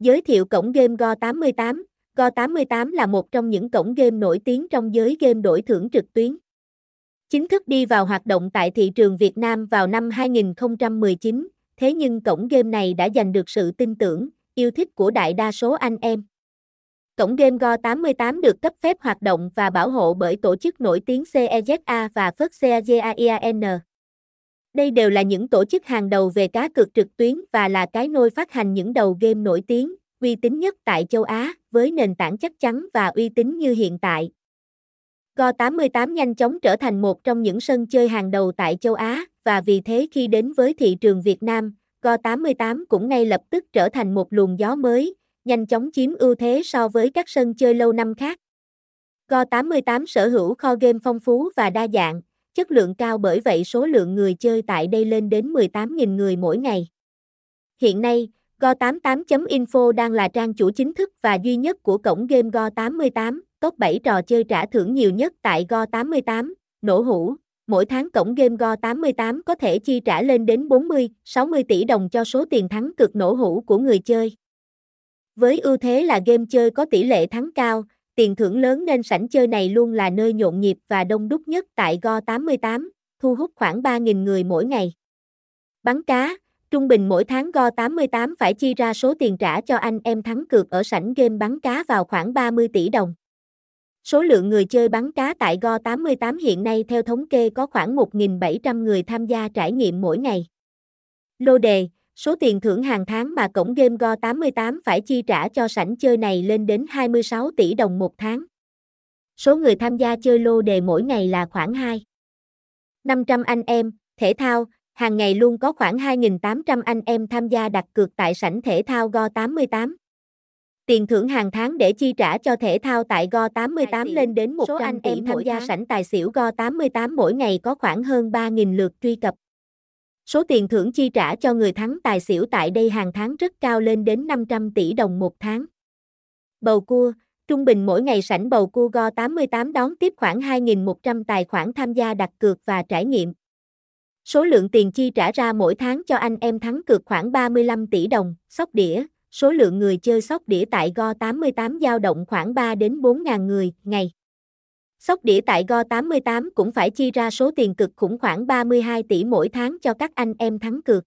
Giới thiệu cổng game Go88 Go88 là một trong những cổng game nổi tiếng trong giới game đổi thưởng trực tuyến. Chính thức đi vào hoạt động tại thị trường Việt Nam vào năm 2019, thế nhưng cổng game này đã giành được sự tin tưởng, yêu thích của đại đa số anh em. Cổng game Go88 được cấp phép hoạt động và bảo hộ bởi tổ chức nổi tiếng CEZA và FERC đây đều là những tổ chức hàng đầu về cá cược trực tuyến và là cái nôi phát hành những đầu game nổi tiếng, uy tín nhất tại châu Á, với nền tảng chắc chắn và uy tín như hiện tại. Go88 nhanh chóng trở thành một trong những sân chơi hàng đầu tại châu Á, và vì thế khi đến với thị trường Việt Nam, Go88 cũng ngay lập tức trở thành một luồng gió mới, nhanh chóng chiếm ưu thế so với các sân chơi lâu năm khác. Go88 sở hữu kho game phong phú và đa dạng, chất lượng cao bởi vậy số lượng người chơi tại đây lên đến 18.000 người mỗi ngày. Hiện nay, Go88.info đang là trang chủ chính thức và duy nhất của cổng game Go88, top 7 trò chơi trả thưởng nhiều nhất tại Go88, nổ hũ. Mỗi tháng cổng game Go88 có thể chi trả lên đến 40, 60 tỷ đồng cho số tiền thắng cực nổ hũ của người chơi. Với ưu thế là game chơi có tỷ lệ thắng cao, tiền thưởng lớn nên sảnh chơi này luôn là nơi nhộn nhịp và đông đúc nhất tại Go88, thu hút khoảng 3.000 người mỗi ngày. Bắn cá, trung bình mỗi tháng Go88 phải chi ra số tiền trả cho anh em thắng cược ở sảnh game bắn cá vào khoảng 30 tỷ đồng. Số lượng người chơi bắn cá tại Go88 hiện nay theo thống kê có khoảng 1.700 người tham gia trải nghiệm mỗi ngày. Lô đề, số tiền thưởng hàng tháng mà cổng game Go88 phải chi trả cho sảnh chơi này lên đến 26 tỷ đồng một tháng. Số người tham gia chơi lô đề mỗi ngày là khoảng 2. 500 anh em, thể thao, hàng ngày luôn có khoảng 2.800 anh em tham gia đặt cược tại sảnh thể thao Go88. Tiền thưởng hàng tháng để chi trả cho thể thao tại Go88 lên đến 100 Số anh em tham gia tháng. sảnh tài xỉu Go88 mỗi ngày có khoảng hơn 3.000 lượt truy cập. Số tiền thưởng chi trả cho người thắng tài xỉu tại đây hàng tháng rất cao lên đến 500 tỷ đồng một tháng. Bầu cua, trung bình mỗi ngày sảnh bầu cua Go88 đón tiếp khoảng 2.100 tài khoản tham gia đặt cược và trải nghiệm. Số lượng tiền chi trả ra mỗi tháng cho anh em thắng cược khoảng 35 tỷ đồng, sóc đĩa, số lượng người chơi sóc đĩa tại Go88 dao động khoảng 3 đến 4 ngàn người ngày. Sóc đĩa tại Go88 cũng phải chi ra số tiền cực khủng khoảng 32 tỷ mỗi tháng cho các anh em thắng cược.